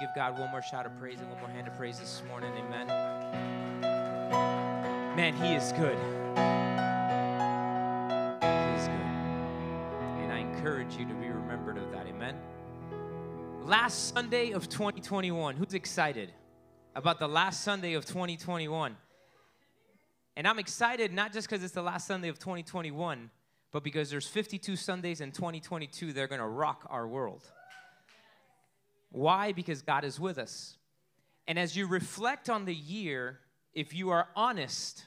give God one more shout of praise and one more hand of praise this morning? Amen. Man, He is good. He is good. And I encourage you to be remembered of that. Amen. Last Sunday of 2021. Who's excited about the last Sunday of 2021? And I'm excited not just because it's the last Sunday of 2021, but because there's 52 Sundays in 2022 that are going to rock our world. Why? Because God is with us. And as you reflect on the year, if you are honest,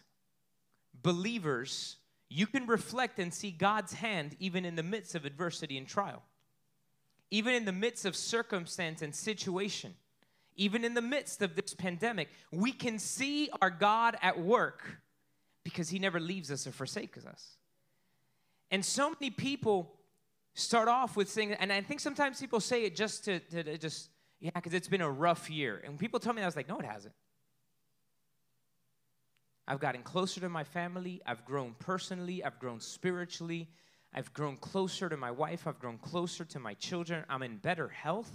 believers, you can reflect and see God's hand even in the midst of adversity and trial, even in the midst of circumstance and situation, even in the midst of this pandemic. We can see our God at work because He never leaves us or forsakes us. And so many people start off with saying, and I think sometimes people say it just to, to, to just, yeah, because it's been a rough year. And people tell me, I was like, no, it hasn't. I've gotten closer to my family. I've grown personally. I've grown spiritually. I've grown closer to my wife. I've grown closer to my children. I'm in better health.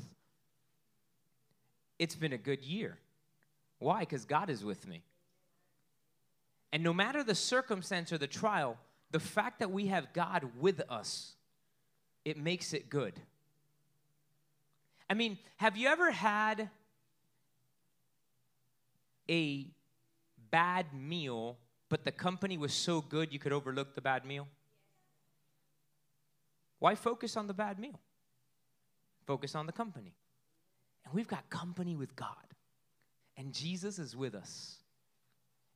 It's been a good year. Why? Because God is with me. And no matter the circumstance or the trial, the fact that we have God with us, it makes it good. I mean, have you ever had a bad meal, but the company was so good you could overlook the bad meal? Why focus on the bad meal? Focus on the company. And we've got company with God, and Jesus is with us,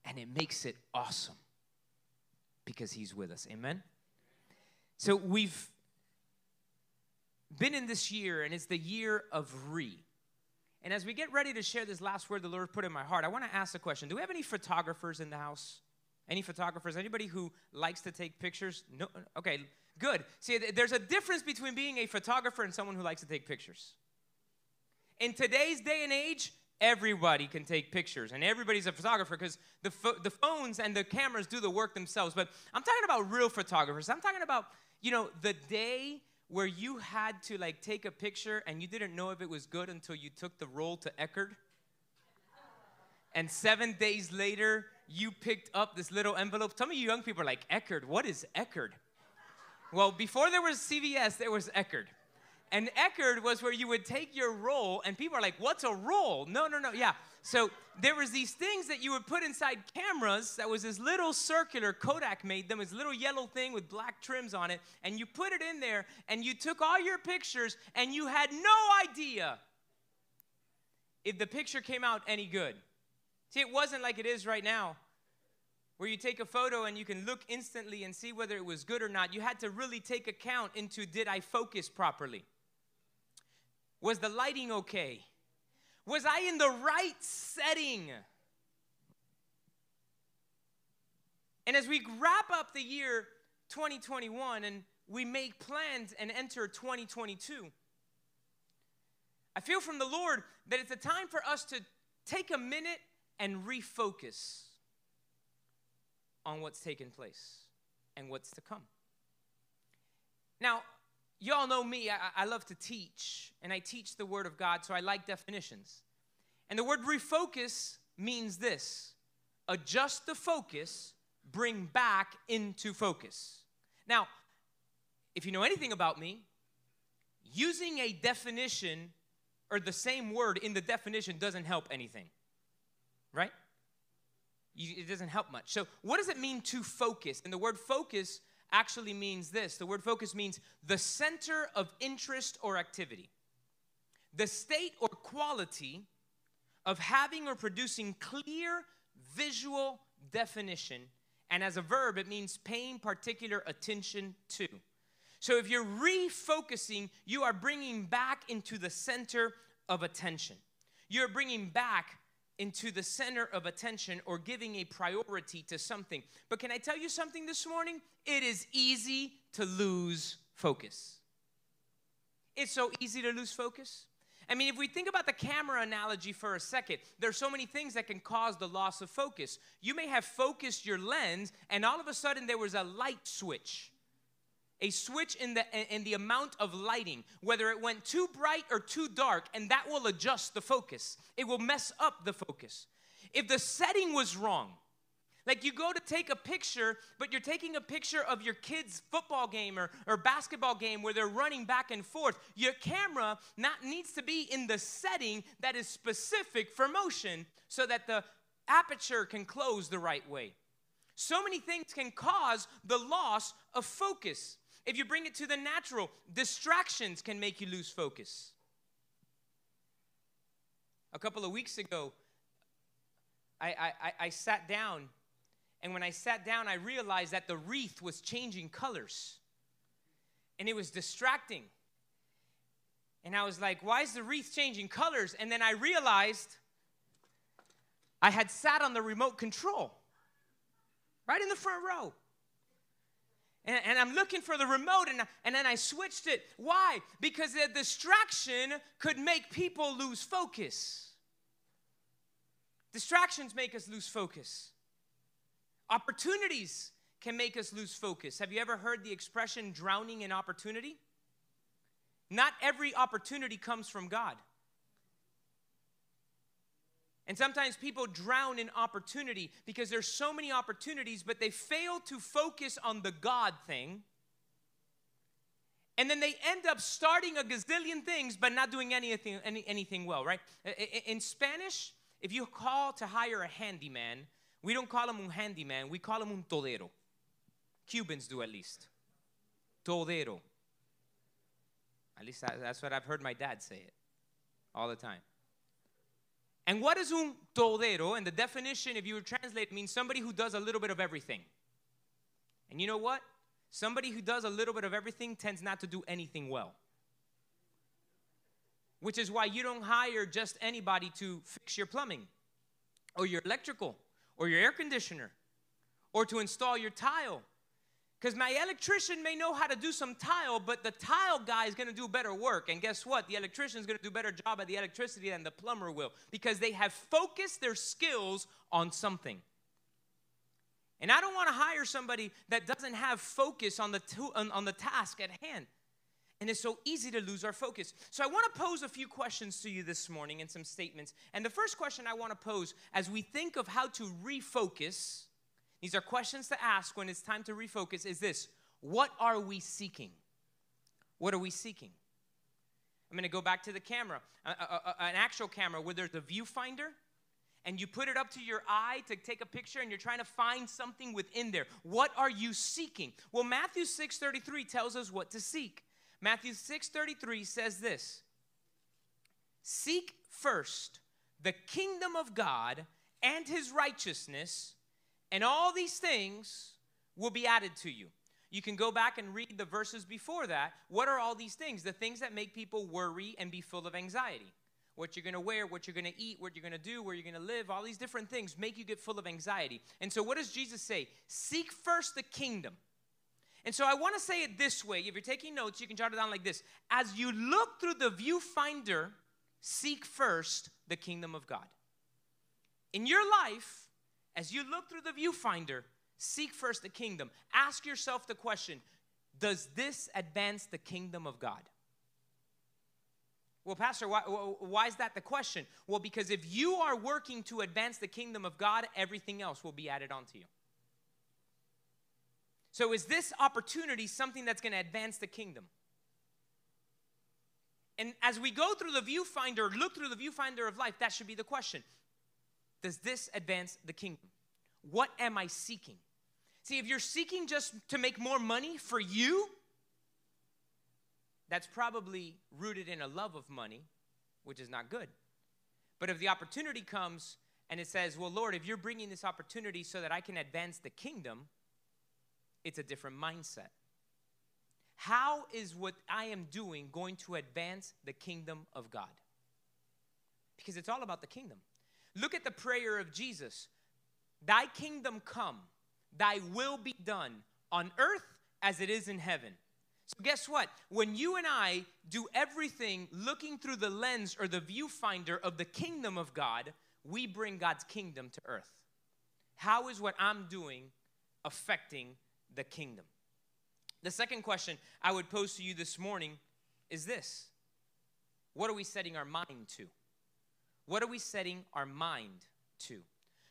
and it makes it awesome because He's with us. Amen? So we've been in this year, and it's the year of re. And as we get ready to share this last word the Lord put in my heart, I want to ask a question. Do we have any photographers in the house? Any photographers? Anybody who likes to take pictures? No. Okay, good. See, there's a difference between being a photographer and someone who likes to take pictures. In today's day and age, everybody can take pictures and everybody's a photographer because the, fo- the phones and the cameras do the work themselves. But I'm talking about real photographers. I'm talking about, you know, the day where you had to like take a picture and you didn't know if it was good until you took the roll to Eckerd. And seven days later, you picked up this little envelope. Some of you young people are like, Eckerd, what is Eckerd? Well, before there was CVS, there was Eckerd. And Eckerd was where you would take your roll, and people are like, what's a roll? No, no, no, yeah. So there was these things that you would put inside cameras that was this little circular Kodak made them, this little yellow thing with black trims on it, and you put it in there and you took all your pictures and you had no idea if the picture came out any good. See, it wasn't like it is right now. Where you take a photo and you can look instantly and see whether it was good or not. You had to really take account into did I focus properly? Was the lighting okay? Was I in the right setting? And as we wrap up the year 2021 and we make plans and enter 2022, I feel from the Lord that it's a time for us to take a minute and refocus on what's taken place and what's to come. Now, y'all know me, I, I, love to teach, and I teach the Word of God, so I like definitions. And the word refocus means this adjust the focus, bring back into focus. Now, if you know anything about me, using a definition or the same word in the definition doesn't help anything, right? You, it doesn't help much. So, what does it mean to focus? And the word focus actually means this the word focus means the center of interest or activity, the state or quality of having or producing clear visual definition. And as a verb, it means paying particular attention to. So if you're refocusing, you are bringing back into the center of attention. You're bringing back into the center of attention or giving a priority to something. But can I tell you something this morning? It is easy to lose focus. It's so easy to lose focus. I mean, if we think about the camera analogy for a second, there's so many things that can cause the loss of focus. You may have focused your lens, and all of a sudden there was a light switch a switch in the in the amount of lighting, whether it went too bright or too dark, and that will adjust the focus. It will mess up the focus. If the setting was wrong, like you go to take a picture, but you're taking a picture of your kid's football game or, or basketball game where they're running back and forth. Your camera not needs to be in the setting that is specific for motion so that the aperture can close the right way. So many things can cause the loss of focus. If you bring it to the natural, distractions can make you lose focus. A couple of weeks ago, I, I, I sat down and when I sat down, I realized that the wreath was changing colors. And it was distracting. And I was like, why is the wreath changing colors? And then I realized I had sat on the remote control right in the front row. And, and, I'm looking for the remote, and, and then I switched it. Why? Because the distraction could make people lose focus. Distractions make us lose focus. Opportunities can make us lose focus. Have you ever heard the expression drowning in opportunity? Not every opportunity comes from God. And sometimes people drown in opportunity because there's so many opportunities, but they fail to focus on the God thing. And then they end up starting a gazillion things, but not doing anything, any, anything well, right? In Spanish, if you call to hire a handyman, we don't call him un handyman, we call him un todero. Cubans do at least. Todero. At least that's what I've heard my dad say it all the time. And what is un todero? And the definition, if you would translate, means somebody who does a little bit of everything. And you know what? Somebody who does a little bit of everything tends not to do anything well. Which is why you don't hire just anybody to fix your plumbing or your electrical or your air conditioner or to install your tile. Because my electrician may know how to do some tile, but the tile guy is going to do better work. And guess what? The electrician is going to do a better job at the electricity than the plumber will because they have focused their skills on something. And I don't want to hire somebody that doesn't have focus on the, to- on, on the task at hand. And it's so easy to lose our focus. So I want to pose a few questions to you this morning and some statements. And the first question I want to pose as we think of how to refocus, these are questions to ask when it's time to refocus, is this What are we seeking? What are we seeking? I'm going to go back to the camera, a, a, a, an actual camera where there's a viewfinder and you put it up to your eye to take a picture and you're trying to find something within there. What are you seeking? Well, Matthew 6:33 tells us what to seek. Matthew 6:33 says this. Seek first the kingdom of God and his righteousness, and all these things will be added to you. You can go back and read the verses before that. What are all these things? The things that make people worry and be full of anxiety. What you're going to wear, what you're going to eat, what you're going to do, where you're going to live, all these different things make you get full of anxiety. And so, what does Jesus say? Seek first the kingdom. And so I want to say it this way. If you're taking notes, you can jot it down like this. As you look through the viewfinder, seek first the kingdom of God. In your life, as you look through the viewfinder, seek first the kingdom. Ask yourself the question Does this advance the kingdom of God? Well, Pastor, why, why is that the question? Well, because if you are working to advance the kingdom of God, everything else will be added onto you. So, is this opportunity something that's going to advance the kingdom? And as we go through the viewfinder, look through the viewfinder of life, that should be the question Does this advance the kingdom? What am I seeking? See, if you're seeking just to make more money for you, that's probably rooted in a love of money, which is not good. But if the opportunity comes and it says, Well, Lord, if you're bringing this opportunity so that I can advance the kingdom, it's a different mindset. How is what I am doing going to advance the kingdom of God? Because it's all about the kingdom. Look at the prayer of Jesus Thy kingdom come, thy will be done on earth as it is in heaven. So, guess what? When you and I do everything looking through the lens or the viewfinder of the kingdom of God, we bring God's kingdom to earth. How is what I'm doing affecting the kingdom. The second question I would pose to you this morning is this What are we setting our mind to? What are we setting our mind to?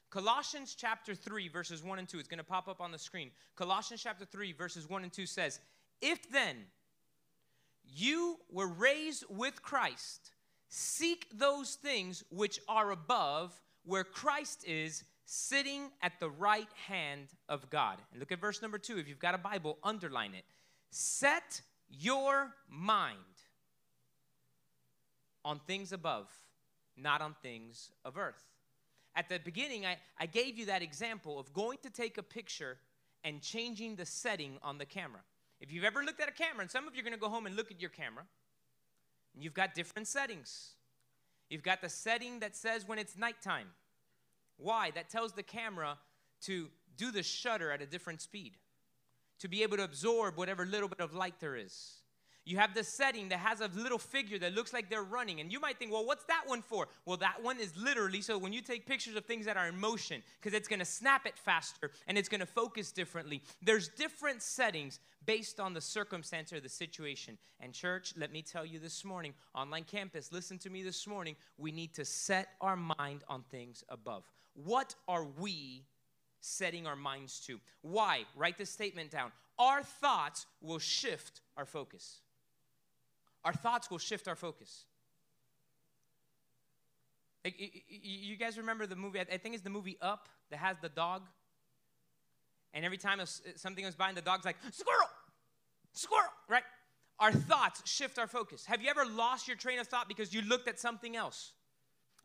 Colossians chapter 3, verses 1 and 2, it's going to pop up on the screen. Colossians chapter 3, verses 1 and 2 says, If then you were raised with Christ, seek those things which are above, where Christ is, sitting at the right hand of God. And look at verse number 2. If you've got a Bible, underline it. Set your mind on things above, not on things of earth. At the beginning, I, I gave you that example of going to take a picture and changing the setting on the camera. If you've ever looked at a camera, and some of you are going to go home and look at your camera, you've got different settings. You've got the setting that says when it's nighttime. Why? That tells the camera to do the shutter at a different speed, to be able to absorb whatever little bit of light there is. You have the setting that has a little figure that looks like they're running. And you might think, well, what's that one for? Well, that one is literally so when you take pictures of things that are in motion, because it's going to snap it faster and it's going to focus differently. There's different settings based on the circumstance or the situation. And, church, let me tell you this morning, online campus, listen to me this morning. We need to set our mind on things above. What are we setting our minds to? Why? Write this statement down. Our thoughts will shift our focus our thoughts will shift our focus. You guys remember the movie? I think it's the movie Up that has the dog. And every time something goes by, and the dog's like, squirrel, squirrel, right? Our thoughts shift our focus. Have you ever lost your train of thought because you looked at something else?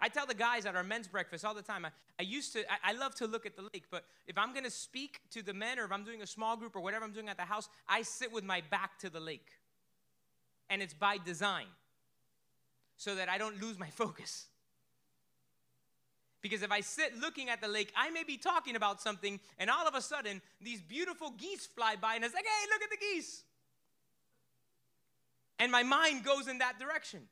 I tell the guys at our men's breakfast all the time. I, I used to, I, I, love to look at the lake, but if I'm gonna speak to the men or if I'm doing a small group or whatever I'm doing at the house, I sit with my back to the lake and it's by design so that I don't lose my focus. Because if I sit looking at the lake, I may be talking about something, and all of a sudden, these beautiful geese fly by, and it's like, hey, look at the geese. And my mind goes in that direction.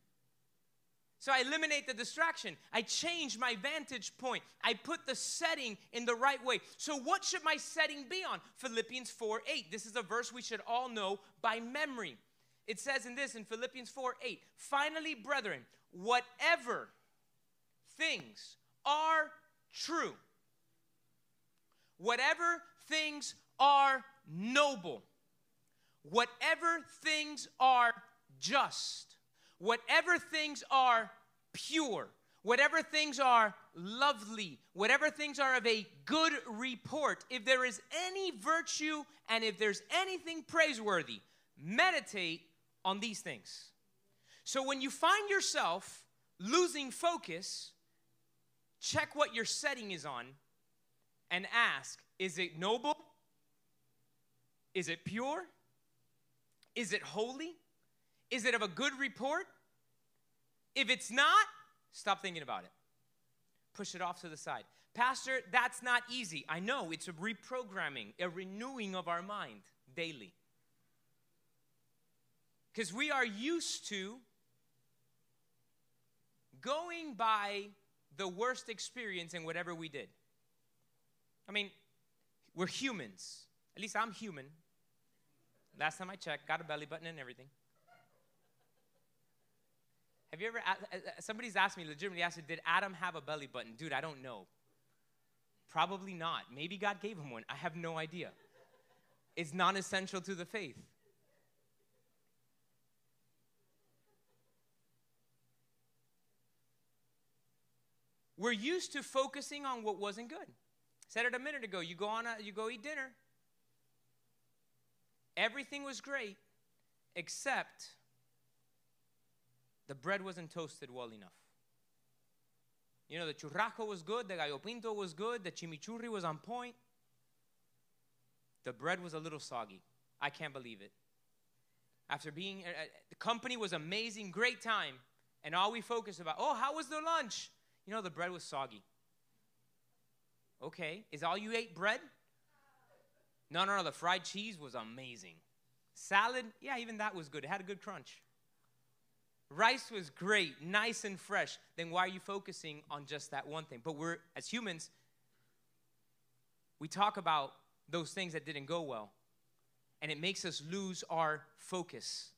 So I eliminate the distraction. I change my vantage point. I put the setting in the right way. So, what should my setting be on? Philippians 4 8. This is a verse we should all know by memory. It says in this in Philippians 4 8, finally, brethren, whatever things are true, whatever things are noble, whatever things are just, whatever things are pure, whatever things are lovely, whatever things are of a good report, if there is any virtue and if there's anything praiseworthy, meditate on these things. So when you find yourself losing focus, check what your setting is on and ask is it noble? Is it pure? Is it holy? Is it of a good report? If it's not, stop thinking about it. Push it off to the side. Pastor, that's not easy. I know it's a reprogramming, a renewing of our mind daily. Because we are used to going by the worst experience in whatever we did. I mean, we're humans. At least I'm human. Last time I checked, got a belly button and everything. Have you ever, somebody's asked me, legitimately asked me, did Adam have a belly button? Dude, I don't know. Probably not. Maybe God gave him one. I have no idea. It's non essential to the faith. We're used to focusing on what wasn't good. Said it a minute ago. You go on a, you go eat dinner. Everything was great except the bread wasn't toasted well enough. You know, the churrasco was good, the gallo pinto was good, the chimichurri was on point. The bread was a little soggy. I can't believe it. After being, uh, uh the company was amazing, great time, and all we focused about, oh, how was the lunch? You know, the bread was soggy. Okay, is all you ate bread? No, no, no, the fried cheese was amazing. Salad, yeah, even that was good. It had a good crunch. Rice was great, nice and fresh. Then why are you focusing on just that one thing? But we're, as humans, we talk about those things that didn't go well. and it makes us lose our focus.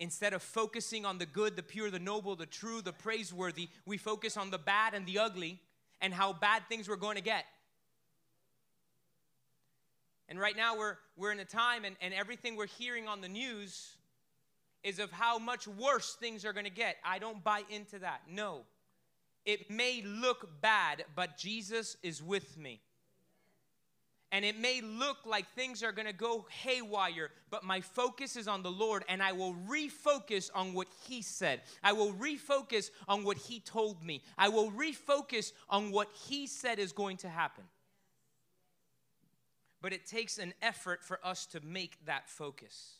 Instead of focusing on the good, the pure, the noble, the true, the praiseworthy, we focus on the bad and the ugly and how bad things we're going to get. And right now we're, we're in a time and, and everything we're hearing on the news is of how much worse things are going to get. I don't buy into that. No. It may look bad, but Jesus is with me. And it may look like things are going to go haywire, but my focus is on the Lord, and I will refocus on what He said. I will refocus on what He told me. I will refocus on what He said is going to happen. But it takes an effort for us to make that focus.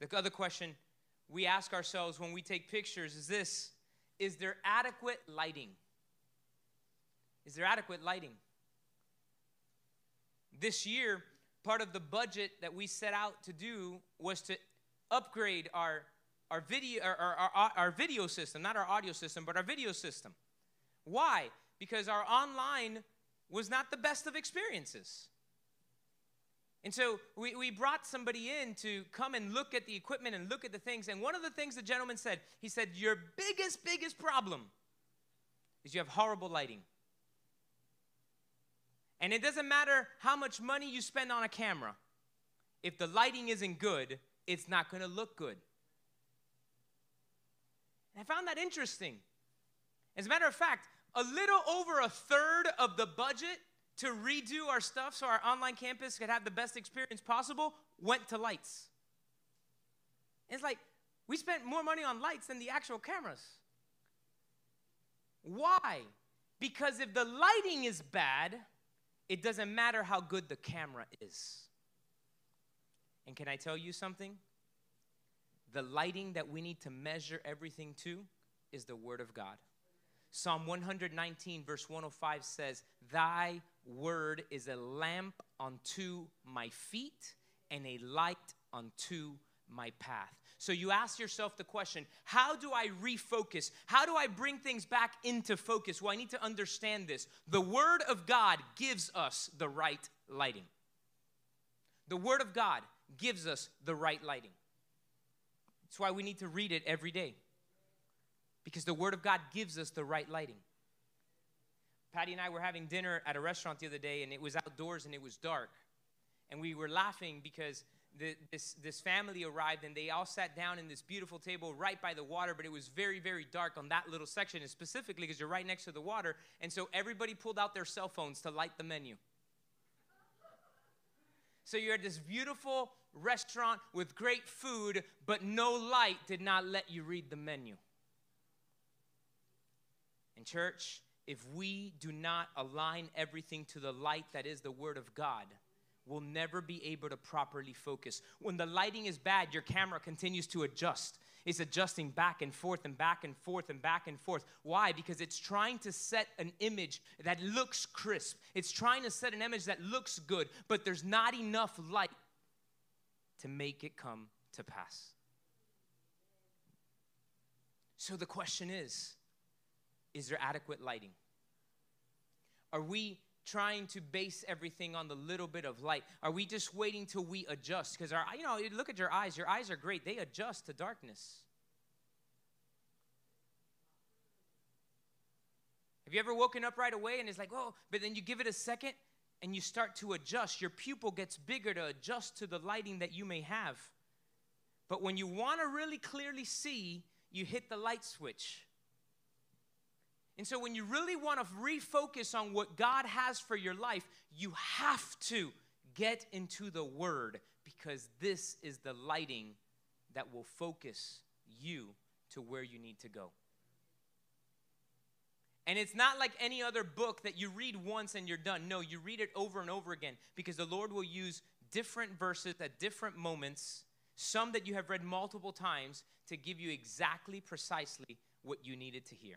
The other question we ask ourselves when we take pictures is this Is there adequate lighting? Is there adequate lighting? This year, part of the budget that we set out to do was to upgrade our, our, video, our, our, our video system, not our audio system, but our video system. Why? Because our online was not the best of experiences. And so we, we brought somebody in to come and look at the equipment and look at the things. And one of the things the gentleman said, he said, Your biggest, biggest problem is you have horrible lighting. And it doesn't matter how much money you spend on a camera, if the lighting isn't good, it's not to look good. And I found that interesting. As a matter of fact, a little over a third of the budget to redo our stuff so our online campus could have the best experience possible went to lights. It's like we spent more money on lights than the actual cameras. Why? Because if the lighting is bad, it doesn't matter how good the camera is. And can I tell you something? The lighting that we need to measure everything to is the Word of God. Psalm 119, verse 105 says, Thy word is a lamp unto my feet and a light unto my path. So you ask yourself the question how do I refocus? How do I bring things back into focus? Well, I need to understand this. The Word of God gives us the right lighting. The Word of God gives us the right lighting. That's why we need to read it every day. Because the Word of God gives us the right lighting. Patty and I were having dinner at a restaurant the other day, and it was outdoors and it was dark. And we were laughing because the, this, this family arrived and they all sat down in this beautiful table right by the water, but it was very, very dark on that little section, and specifically because you're right next to the water. And so everybody pulled out their cell phones to light the menu. So you're at this beautiful restaurant with great food, but no light did not let you read the menu. In church, if we do not align everything to the light that is the Word of God, we'll never be able to properly focus. When the lighting is bad, your camera continues to adjust. It's adjusting back and forth and back and forth and back and forth. Why? Because it's trying to set an image that looks crisp. It's trying to set an image that looks good, but there's not enough light to make it come to pass. So the question is is there adequate lighting? Are we trying to base everything on the little bit of light? Are we just waiting till we adjust? Because our, you know, look at your eyes. Your eyes are great. They adjust to darkness. Have you ever woken up right away and it's like, oh, but then you give it a second and you start to adjust. Your pupil gets bigger to adjust to the lighting that you may have. But when you want to really clearly see, you hit the light switch. And so, when you really want to refocus on what God has for your life, you have to get into the Word because this is the lighting that will focus you to where you need to go. And it's not like any other book that you read once and you're done. No, you read it over and over again because the Lord will use different verses at different moments, some that you have read multiple times, to give you exactly, precisely what you needed to hear.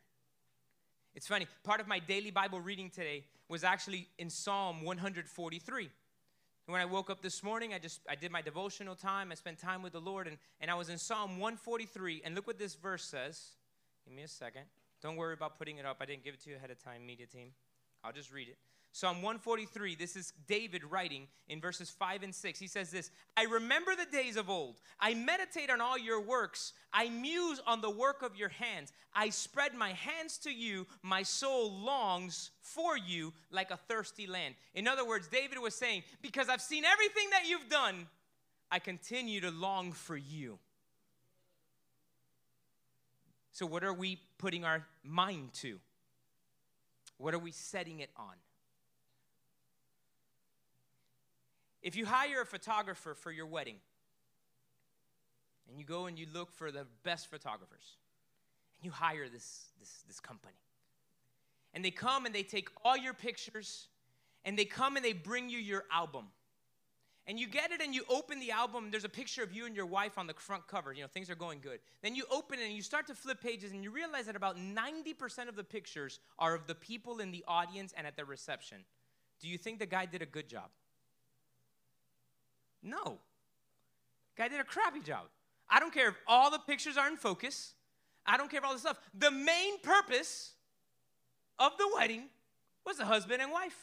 It's funny, part of my daily Bible reading today was actually in Psalm 143. When I woke up this morning, I just I did my devotional time, I spent time with the Lord, and, and I was in Psalm 143, and look what this verse says. Give me a second. Don't worry about putting it up. I didn't give it to you ahead of time, media team. I'll just read it. Psalm 143, this is David writing in verses 5 and 6. He says this I remember the days of old. I meditate on all your works. I muse on the work of your hands. I spread my hands to you. My soul longs for you like a thirsty land. In other words, David was saying, Because I've seen everything that you've done, I continue to long for you. So, what are we putting our mind to? What are we setting it on? If you hire a photographer for your wedding, and you go and you look for the best photographers, and you hire this, this, this company, and they come and they take all your pictures, and they come and they bring you your album. And you get it and you open the album, there's a picture of you and your wife on the front cover. You know, things are going good. Then you open it and you start to flip pages and you realize that about 90% of the pictures are of the people in the audience and at the reception. Do you think the guy did a good job? No. Guy did a crappy job. I don't care if all the pictures are in focus. I don't care about all the stuff. The main purpose of the wedding was the husband and wife.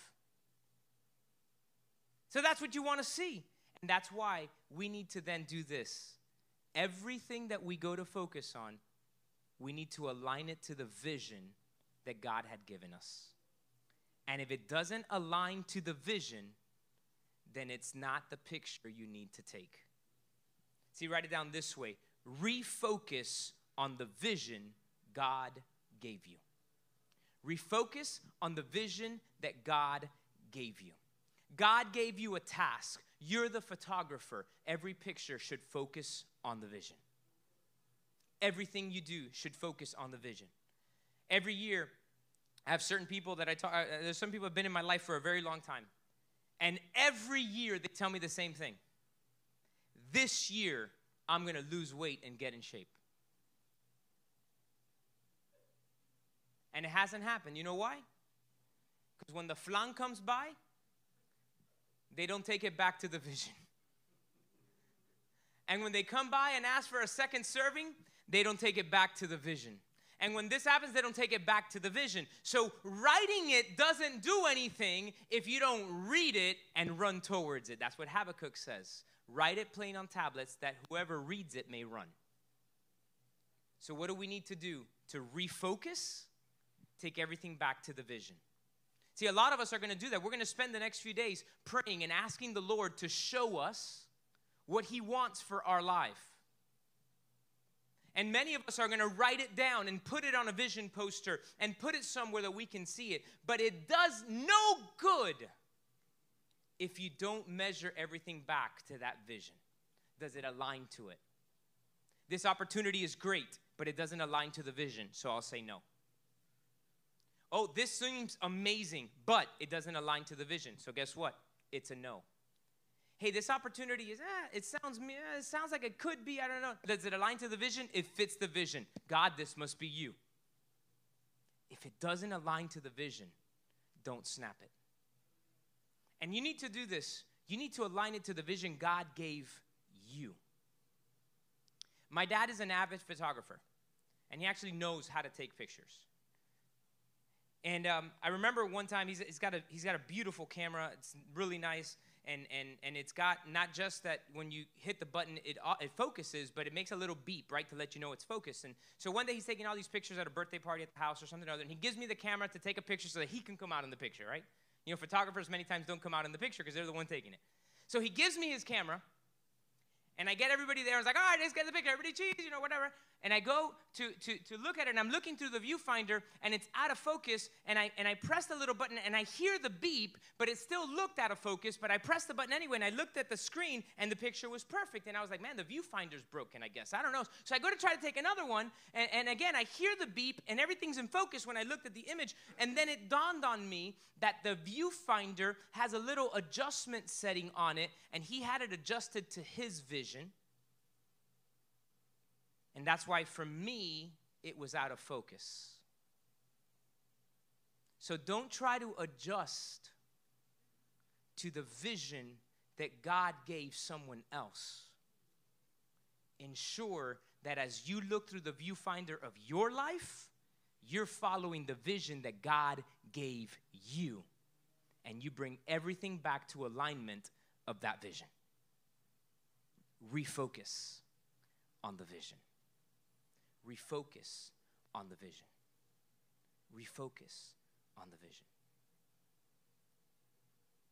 So that's what you want to see. And that's why we need to then do this. Everything that we go to focus on, we need to align it to the vision that God had given us. And if it doesn't align to the vision, then it's not the picture you need to take. See, write it down this way refocus on the vision God gave you. Refocus on the vision that God gave you. God gave you a task. You're the photographer. Every picture should focus on the vision. Everything you do should focus on the vision. Every year, I have certain people that I talk, uh, there's some people have been in my life for a very long time. And every year they tell me the same thing. This year, I'm going to lose weight and get in shape. And it hasn't happened. You know why? Because when the flan comes by, they don't take it back to the vision. And when they come by and ask for a second serving, they don't take it back to the vision. And when this happens, they don't take it back to the vision. So writing it doesn't do anything if you don't read it and run towards it. That's what Habakkuk says. Write it plain on tablets that whoever reads it may run. So, what do we need to do to refocus? Take everything back to the vision. See, a lot of us are going to do that. We're going to spend the next few days praying and asking the Lord to show us what He wants for our life. And many of us are going to write it down and put it on a vision poster and put it somewhere that we can see it. But it does no good if you don't measure everything back to that vision. Does it align to it? This opportunity is great, but it doesn't align to the vision, so I'll say no. Oh, this seems amazing, but it doesn't align to the vision. So guess what? It's a no hey, this opportunity is, eh, it sounds, eh, it sounds like it could be, I don't know. Does it align to the vision? It fits the vision. God, this must be you. If it doesn't align to the vision, don't snap it. And you need to do this. You need to align it to the vision God gave you. My dad is an avid photographer, and he actually knows how to take pictures. And um, I remember one time he's, he's, got a, he's got a beautiful camera. It's really nice and and and it's got not just that when you hit the button it it focuses but it makes a little beep right to let you know it's focused and so one day he's taking all these pictures at a birthday party at the house or something or other and he gives me the camera to take a picture so that he can come out in the picture right you know photographers many times don't come out in the picture because they're the one taking it so he gives me his camera and I get everybody there. I was like, all right, let's get the picture. Everybody cheese, you know, whatever. And I go to, to, to look at it, and I'm looking through the viewfinder, and it's out of focus. And I, and I press the little button, and I hear the beep, but it still looked out of focus. But I pressed the button anyway, and I looked at the screen, and the picture was perfect. And I was like, man, the viewfinder's broken, I guess. I don't know. So I go to try to take another one, and, and again, I hear the beep, and everything's in focus when I looked at the image. And then it dawned on me that the viewfinder has a little adjustment setting on it, and he had it adjusted to his vision. And that's why for me, it was out of focus. So don't try to adjust to the vision that God gave someone else. Ensure that as you look through the viewfinder of your life, you're following the vision that God gave you. and you bring everything back to alignment of that vision. Refocus on the vision. Refocus on the vision. Refocus on the vision.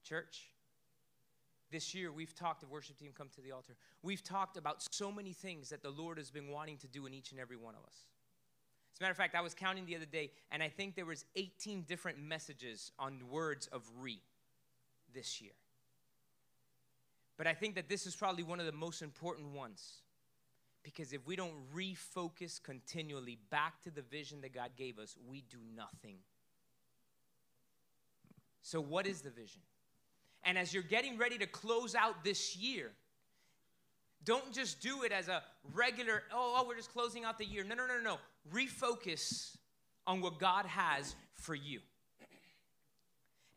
Church, this year we've talked, of worship team come to the altar. We've talked about so many things that the Lord has been wanting to do in each and every one of us. As a matter of fact, I was counting the other day, and I think there was 18 different messages on words of re this year. But I think that this is probably one of the most important ones. Because if we don't refocus continually back to the vision that God gave us, we do nothing. So, what is the vision? And as you're getting ready to close out this year, don't just do it as a regular, oh, oh, we're just closing out the year. No, no, no, no. Refocus on what God has for you.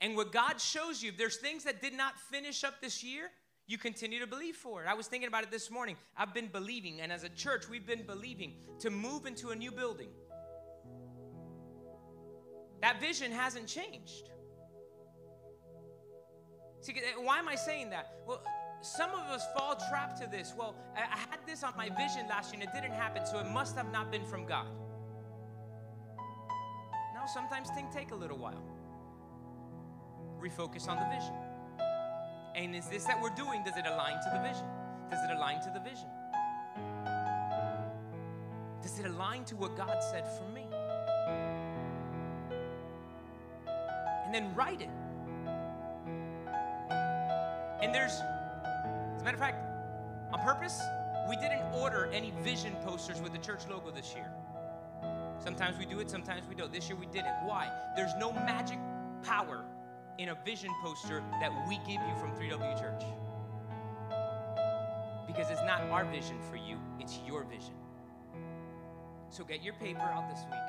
And what God shows you, if there's things that did not finish up this year, you continue to believe for it. I was thinking about it this morning. I've been believing, and as a church, we've been believing to move into a new building. That vision hasn't changed. See, eh, why am I saying that? Well, some of us fall trapped to this. Well, I had this on my vision last year and it didn't happen, so it must have not been from God. Now, sometimes things take a little while. Refocus on the vision. And is this that we're doing, does it align to the vision? Does it align to the vision? Does it align to what God said for me? And then write it. And there's, as a matter of fact, on purpose, we didn't order any vision posters with the church logo this year. Sometimes we do it, sometimes we don't. This year we didn't. Why? There's no magic power in a vision poster that we give you from 3W Church. Because it's not our vision for you, it's your vision. So get your paper out this week.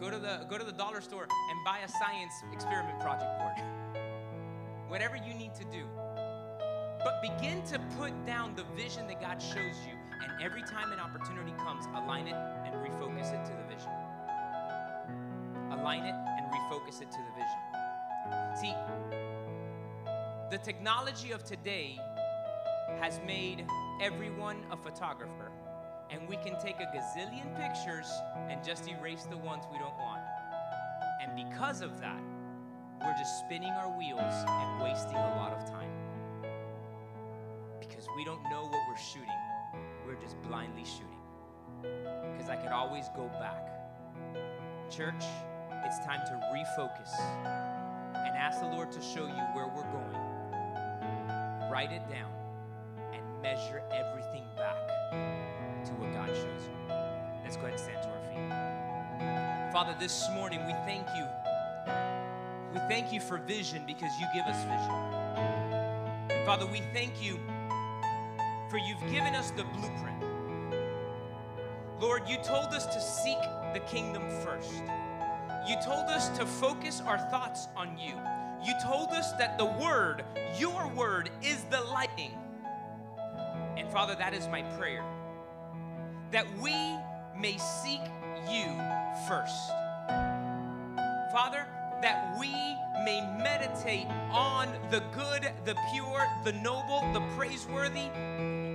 Go to the go to the dollar store and buy a science experiment project board. Whatever you need to do. But begin to put down the vision that God shows you, and every time an opportunity comes, align it and refocus it to the vision. Align it refocus it to the vision. See, the technology of today has made everyone a photographer, and we can take a gazillion pictures and just erase the ones we don't want. And because of that, we're just spinning our wheels and wasting a lot of time. Because we don't know what we're shooting, we're just blindly shooting. Because I could always go back. Church, it's time to refocus and ask the Lord to show you where we're going. Write it down and measure everything back to what God shows you. Let's go ahead and stand to our feet. Father, this morning we thank you. We thank you for vision because you give us vision. And Father, we thank you for you've given us the blueprint. Lord, you told us to seek the kingdom first. You told us to focus our thoughts on you. You told us that the word, your word, is the lighting. And Father, that is my prayer. That we may seek you first. Father, that we may meditate on the good, the pure, the noble, the praiseworthy,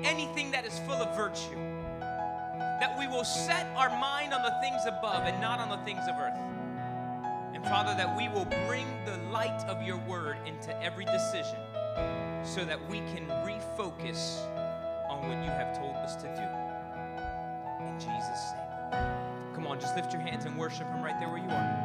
anything that is full of virtue. That we will set our mind on the things above and not on the things of earth. Father, that we will bring the light of your word into every decision so that we can refocus on what you have told us to do. In Jesus' name. Come on, just lift your hands and worship Him right there where you are.